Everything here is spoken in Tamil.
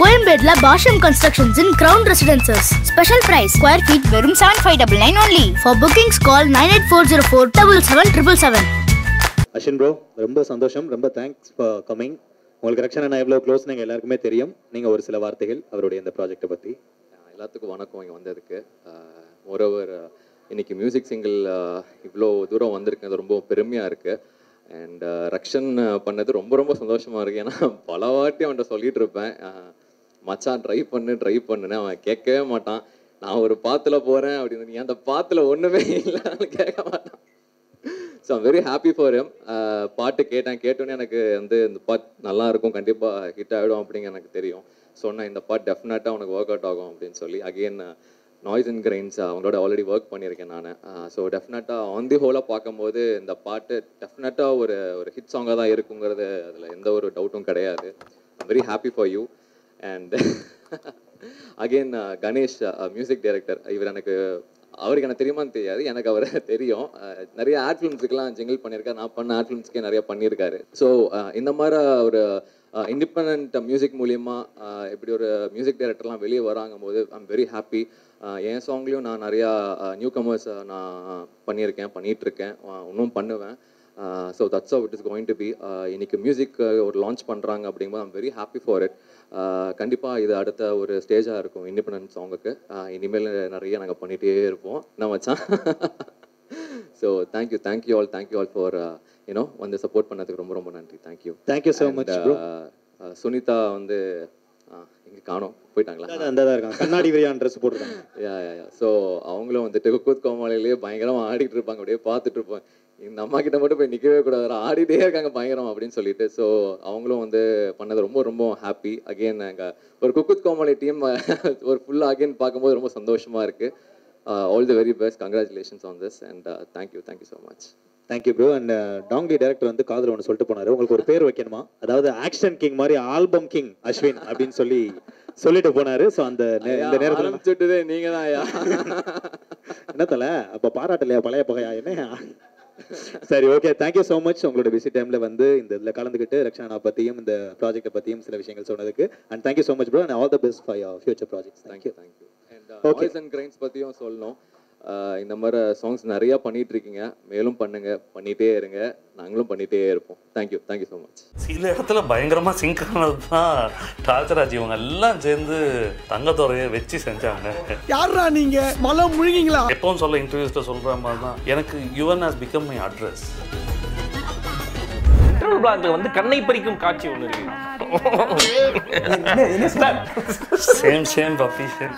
கோயம்பேட்ல Bashyam constructions in ground residences special price square feet வெறும் seven five double nine only for bookings call nine eight four zero four double seven triple seven அஷின் bro ரொம்ப சந்தோஷம். ரொம்ப தேங்க்ஸ் ஃபார் கமிங் உங்களுக்கு ரக்ஷன் அண்ணா எவ்வளோ க்ளோஸ் நீங்கள் எல்லாருக்குமே தெரியும். நீங்கள் ஒரு சில வார்த்தைகள் அவருடைய இந்த ப்ராஜெக்ட்டை பற்றி எல்லாத்துக்கும் வணக்கம் இங்கே வந்ததுக்கு. மோரோவர் இன்னைக்கு மியூசிக் சிங்கிள் இவ்வளோ தூரம் வந்திருக்கிறது ரொம்ப பெருமையாக இருக்குது அண்ட் ரக்ஷன் பண்ணது ரொம்ப ரொம்ப சந்தோஷமாக இருக்குது ஏன்னா பல வாட்டி அவன்கிட்ட சொல்லிட்டு இருப்பேன். மச்சான் ட்ரை பண்ணு ட்ரை பண்ணுன்னு அவன் கேட்கவே மாட்டான். நான் ஒரு பாத்துல போகிறேன் அப்படின்னு நீ அந்த பாத்துல ஒன்றுமே இல்லைன்னு கேட்க மாட்டான். So I'm very happy for M பாட்டு கேட்டேன். கேட்டோன்னே எனக்கு வந்து இந்த பாட் நல்லா இருக்கும் கண்டிப்பாக ஹிட் ஆகிடும் அப்படிங்க எனக்கு தெரியும். சொன்னேன் இந்த பாட் டெஃபினட்டாக உனக்கு ஒர்க் அவுட் ஆகும் அப்படின்னு சொல்லி அகெயின் நாய்ஸ் அண்ட் கிரைன்ஸ் அவங்களோட ஆல்ரெடி ஒர்க் பண்ணியிருக்கேன் நான். ஸோ டெஃபினட்டாக ஆன் தி ஹோலாக பார்க்கும்போது இந்த பாட்டு டெஃபினட்டாக ஒரு ஒரு ஹிட் சாங்காக தான் இருக்குங்கிறது அதில் எந்த ஒரு டவுட்டும் கிடையாது. I'm very happy for you and again Ganesh music director இவர் எனக்கு அவருக்கு எனக்கு தெரியுமான்னு தெரியாது. எனக்கு அவரை தெரியும். Uh, நிறைய ஆட் ஃபிலிம்ஸுக்கெல்லாம் ஜிங்கிள் பண்ணியிருக்காரு. நான் பண்ண ஆட் ஃபிலிம்ஸ்க்கே நிறைய பண்ணியிருக்காரு. ஸோ uh, இந்த மாதிரி ஒரு uh, இண்டிபெண்ட் மியூசிக் மூலியமா இப்படி ஒரு மியூசிக் டைரக்டர்லாம் வெளியே வராங்கும் போது ஐம் வெரி ஹாப்பி என் சாங்லேயும் நான் நிறையா நியூ கமர்ஸ் நான் பண்ணியிருக்கேன் பண்ணிட்டு இருக்கேன் இன்னும் பண்ணுவேன். So that's it is going to be இன்னைக்கு மியூசிக் ஒரு லான்ச் பண்ணுறாங்க அப்படிங்கும்போது I'm very happy for it கண்டிப்பாக இது அடுத்த ஒரு ஸ்டேஜாக இருக்கும் இண்டிபெண்டன்ஸ் சாங்குக்கு இனிமேல் நிறைய நாங்கள் பண்ணிகிட்டே இருப்போம். என்ன மச்சான்? So thank you thank you all thank you all for you know வந்து சப்போர்ட் பண்ணதுக்கு ரொம்ப ரொம்ப நன்றி. Thank you thank you so much Sunitha வந்து இங்கே காணோம். போயிட்டாங்களா? அந்த தான் இருக்காங்க. கண்ணாடி விரியான் ட்ரெஸ் போட்டுருக்காங்க. ஸோ அவங்களும் வந்துட்டு குக்கூத் கோமாளிலேயே பயங்கரமாக ஆடிட்டு இருப்பாங்க. அப்படியே பார்த்துட்டு இருப்போம். இந்த அம்மா கிட்ட மட்டும் போய் நிற்கவே கூடாது. ஆடிட்டே இருக்காங்க பயங்கரம் அப்படின்னு சொல்லிட்டு. ஸோ அவங்களும் வந்து பண்ணது ரொம்ப ரொம்ப ஹாப்பி அகெயின் எங்கள் ஒரு குக்கூத் கோமாளி டீம் ஒரு ஃபுல்லாக அகெயின் பார்க்கும்போது ரொம்ப சந்தோஷமாக இருக்குது all the very best congratulations on this and thank you thank you so much thank you bro and Tongi director வந்து காதல் ஒன்று சொல்லிட்டு போனாரு. உங்களுக்கு ஒரு பேர் வைக்கணுமா? அதாவது ஆக்ஷன் கிங் மாதிரி ஆல்பம் கிங் அஸ்வின் அப்படின்னு சொல்லி சொல்லிட்டு போனாரு. ஸோ அந்த இந்த நேரத்தில் நீங்கள் தான் ஐயா. என்ன தல அப்போ பாராட்டலையா? பழைய பகையா? என்ன? சரி okay thank you so much உங்களோட பிஸி டைம்ல வந்து இந்த இதில் கலந்துக்கிட்டு ரக்ஷனா பற்றியும் இந்த ப்ராஜெக்ட்டை பற்றியும் சில விஷயங்கள் சொன்னதுக்கு. And thank you so much bro and all the best for future projects thank you thank you thank you and grains பற்றியும் சொல்லணும். இந்த மாதிரி சாங்ஸ் நிறைய பண்ணிட்டு இருக்கீங்க மேலும் பண்ணுங்க. பண்ணிட்டே இருங்க. நாங்களும் பண்ணிட்டே இருப்போம். தேங்க்யூ தேங்க்யூ ஸோ மச் சில இடத்துல பயங்கரமா சிங்க் ஆனது தான் டார்ச்சராஜ் இவங்க எல்லாம் சேர்ந்து தங்கத்துறையை வச்சு செஞ்சாங்க. யாரா நீங்க? மலை முழுகிங்களா? எப்பவும் சொல்ல இன்டர்வியூஸ்ல சொல்ற மாதிரி தான். எனக்கு Yuvan has become my address interval பிளாக்ல வந்து கண்ணை பறிக்கும் காட்சி ஒன்று இருக்கு. Same same puppy same